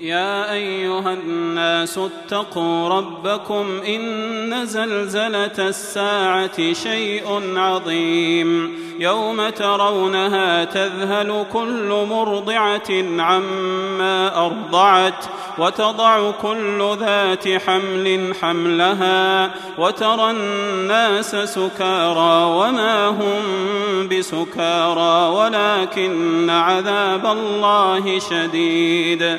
يا أيها الناس اتقوا ربكم إن زلزلة الساعة شيء عظيم يوم ترونها تذهل كل مرضعة عما أرضعت وتضع كل ذات حمل حملها وترى الناس سكارى وما هم بسكارى ولكن عذاب الله شديد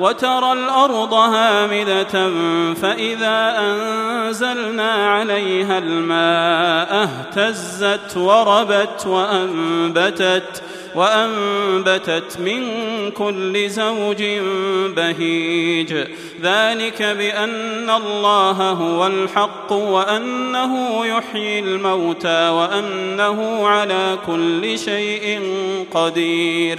وترى الأرض هامدة فإذا أنزلنا عليها الماء اهتزت وربت وأنبتت وأنبتت من كل زوج بهيج. ذلك بأن الله هو الحق وأنه يحيي الموتى وأنه على كل شيء قدير.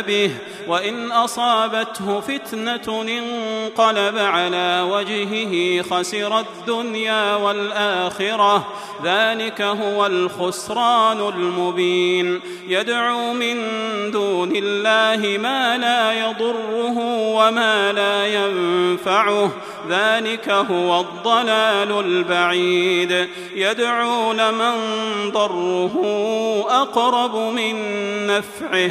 به. وإن أصابته فتنة انقلب على وجهه خسر الدنيا والآخرة. ذلك هو الخسران المبين. يدعو من دون الله ما لا يضره وما لا ينفعه. ذلك هو الضلال البعيد. يدعو لمن ضره أقرب من نفعه.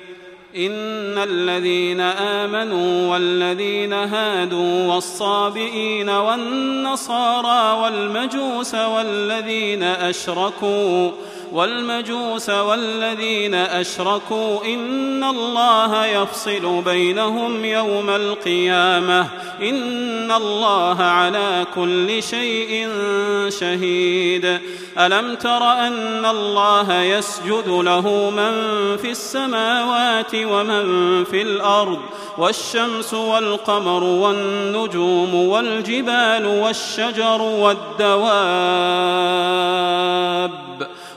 إن الذين آمنوا والذين هادوا والصابئين والنصارى والمجوس والذين أشركوا والمجوس والذين أشركوا إن الله يفصل بينهم يوم القيامة إن الله على كل شيء شهيد. ألم تر أن الله يسجد له من في السماوات ومن في الأرض والشمس والقمر والنجوم والجبال والشجر والدواب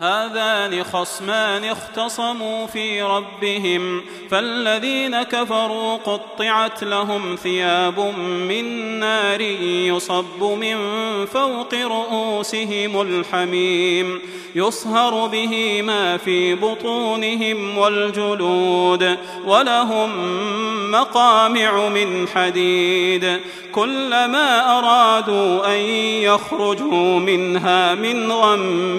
هذان خصمان اختصموا في ربهم فالذين كفروا قطعت لهم ثياب من نار يصب من فوق رؤوسهم الحميم يصهر به ما في بطونهم والجلود ولهم مقامع من حديد كلما أرادوا أن يخرجوا منها من غم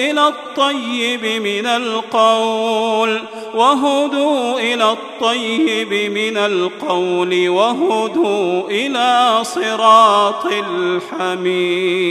إلى الطيب من القول وهدوا إلى الطيب من القول وهدوا إلى صراط الحميد.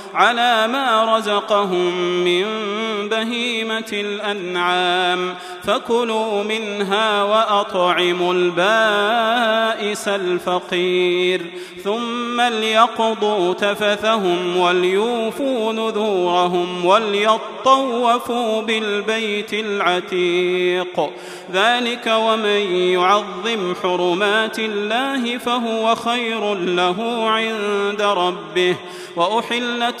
على ما رزقهم من بهيمة الأنعام. فكلوا منها وأطعموا البائس الفقير. ثم ليقضوا تفثهم وليوفوا نذورهم وليطوفوا بالبيت العتيق. ذلك ومن يعظم حرمات الله فهو خير له عند ربه. وأحلت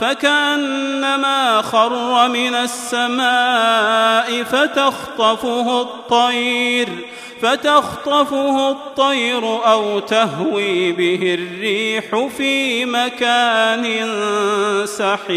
فكأنما خر من السماء فتخطفه الطير فتخطفه الطير أو تهوي به الريح في مكان سحيق.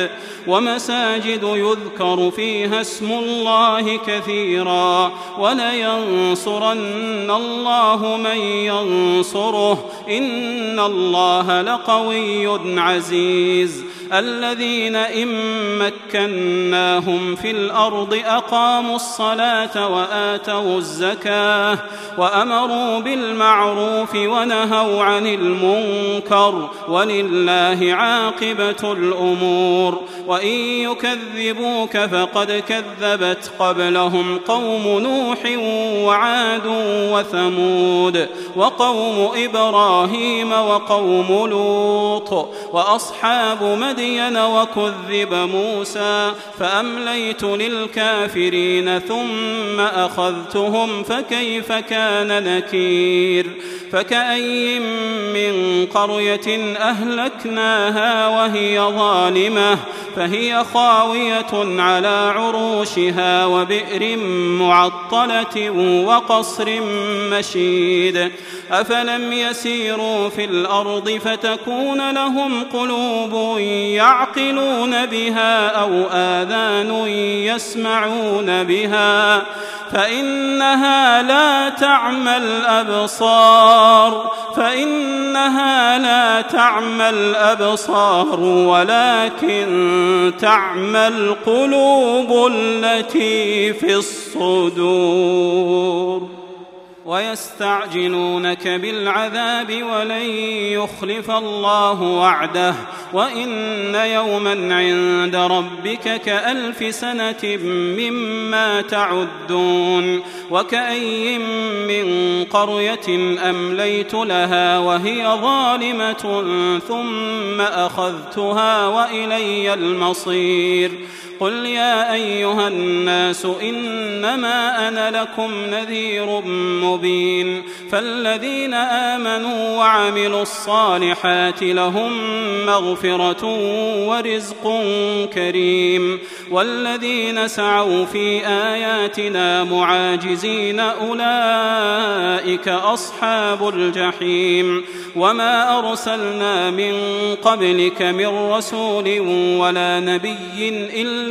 ومساجد يذكر فيها اسم الله كثيرا ولينصرن الله من ينصره إن الله لقوي عزيز الذين إن مكناهم في الأرض أقاموا الصلاة وآتوا الزكاة وأمروا بالمعروف ونهوا عن المنكر ولله عاقبة الأمور وإن يكذبوك فقد كذبت قبلهم قوم نوح وعاد وثمود وقوم إبراهيم وقوم لوط وأصحاب مدين وكذب موسى فأمليت للكافرين ثم أخذتهم فكيف كان نكير فكأي من قرية أهلكناها وهي ظالمة فهي خاوية على عروشها وبئر معطلة وقصر مشيد أفلم يسيروا في الأرض فتكون لهم قلوب يعقلون بها أو آذان يسمعون بها فإنها لا تعمى الأبصار فإنها لا تعمى الأبصار ولكن تعمى القلوب التي في الصدور ويستعجلونك بالعذاب ولن يخلف الله وعده وإن يوما عند ربك كألف سنة مما تعدون وكأي من قرية أمليت لها وهي ظالمة ثم أخذتها وإلي المصير قل يا أيها الناس إنما أنا لكم نذير مبين فالذين آمنوا وعملوا الصالحات لهم مغفرة ورزق كريم والذين سعوا في آياتنا معاجزين أولئك أصحاب الجحيم وما أرسلنا من قبلك من رسول ولا نبي إلا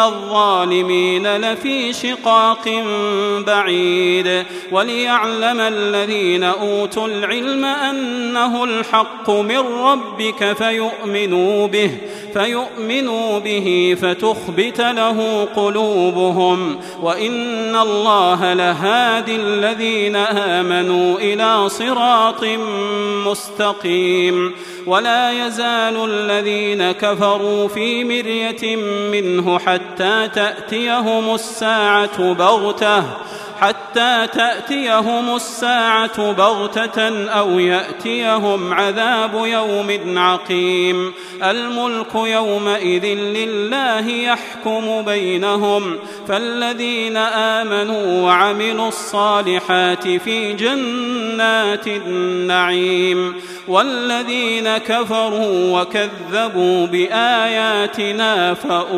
الظالمين لفي شقاق بعيد وليعلم الذين أوتوا العلم أنه الحق من ربك فيؤمنوا به فيؤمنوا به فتخبت له قلوبهم. وإن الله لهادي الذين آمنوا إلى صراط مستقيم. ولا يزال الذين كفروا في مرية منه حتى تأتيهم الساعة بغتة. حتى تأتيهم الساعة بغتة أو يأتيهم عذاب يوم عقيم. الملك يومئذ لله يحكم بينهم. فالذين آمنوا وعملوا الصالحات في جنات النعيم. والذين كفروا وكذبوا بآياتنا فأولئك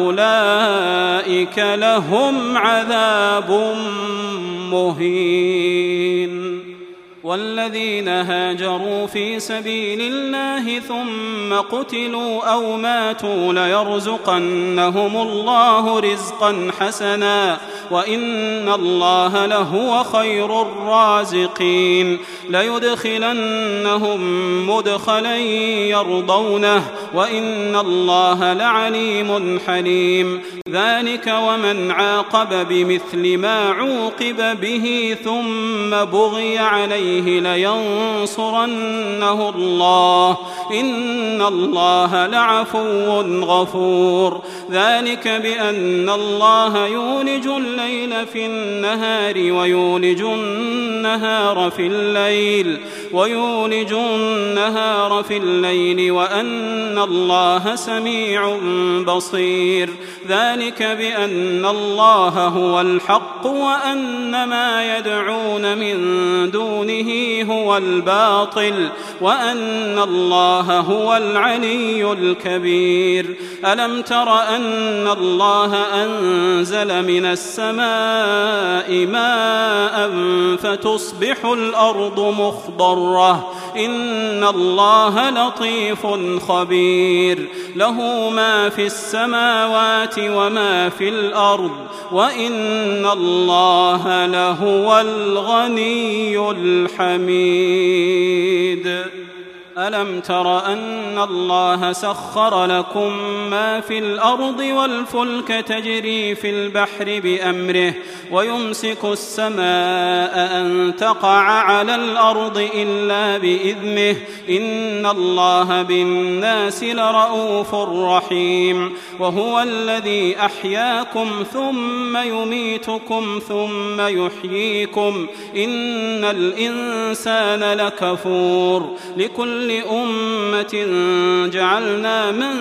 لهم عذاب مهين والذين هاجروا في سبيل الله ثم قتلوا أو ماتوا ليرزقنهم الله رزقا حسنا وإن الله لهو خير الرازقين ليدخلنهم مدخلا يرضونه وإن الله لعليم حليم ذلك ومن عاقب بمثل ما عوقب به ثم بغي عليه لينصرنه الله. إن الله لعفو غفور. ذلك بأن الله يولج الليل في النهار ويولج النهار في الليل ويولج النهار في الليل وأن الله سميع بصير. ذلك بأن الله هو الحق وأن ما يدعون من دونه هو الباطل وأن الله هو العلي الكبير. ألم تر أن الله أنزل من السماء ماء فتصبح الأرض مخضرة؟ ان الله لطيف خبير. له ما في السماوات وما في الأرض وان الله لهو الغني الحميد. ألم تر أن الله سخر لكم ما في الأرض والفلك تجري في البحر بأمره ويمسك السماء أن تقع على الأرض إلا بإذنه إن الله بالناس لرءوف رحيم وهو الذي أحياكم ثم يميتكم ثم يحييكم إن الإنسان لكفور لكل أمة جعلنا من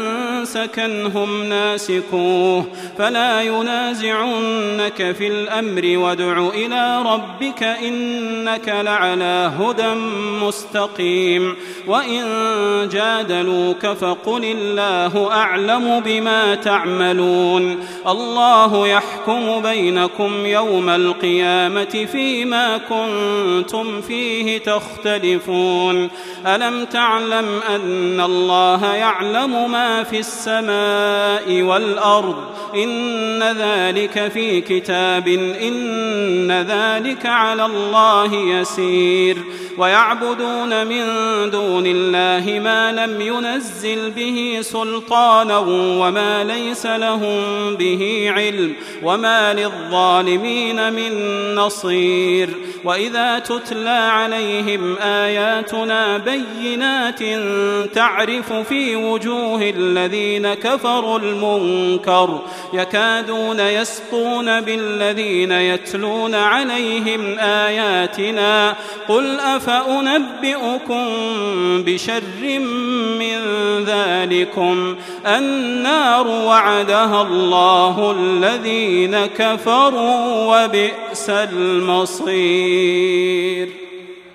سكنهم ناسكوه فلا ينازعنك في الأمر وادع إلى ربك إنك لعلى هدى مستقيم وإن جادلوك فقل الله أعلم بما تعملون الله يحكم بينكم يوم القيامة فيما كنتم فيه تختلفون ألم تعلم أن الله يعلم ما في السماء والأرض. إن ذلك في كتاب. إن ذلك على الله يسير. ويعبدون من دون الله ما لم ينزل به سلطانا وما ليس لهم به علم وما للظالمين من نصير. وإذا تتلى عليهم آياتنا بينات تعرف في وجوه الذين كفروا المنكر يكادون يسقون بالذين يتلون عليهم آياتنا قل أفأنبئكم بشر من ذلكم النار وعدها الله الذين كفروا وبئس المصير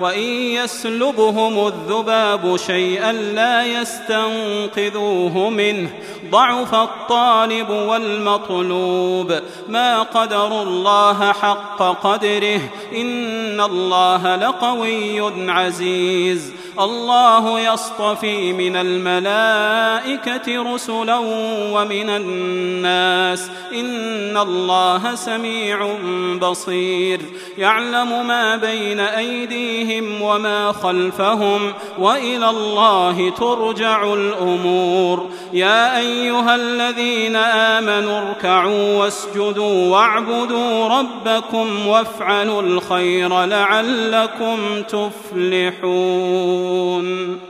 وإن يسلبهم الذباب شيئا لا يستنقذوه منه. ضعف الطالب والمطلوب. ما قدروا الله حق قدره. إن الله لقوي عزيز. الله يصطفي من الملائكة رسلا ومن الناس. إن الله سميع بصير. يعلم ما بين أيديهم وما خلفهم وإلى الله ترجع الأمور. يا أيها الذين آمنوا اركعوا واسجدوا واعبدوا ربكم وافعلوا الخير لعلكم تفلحون. يعلمون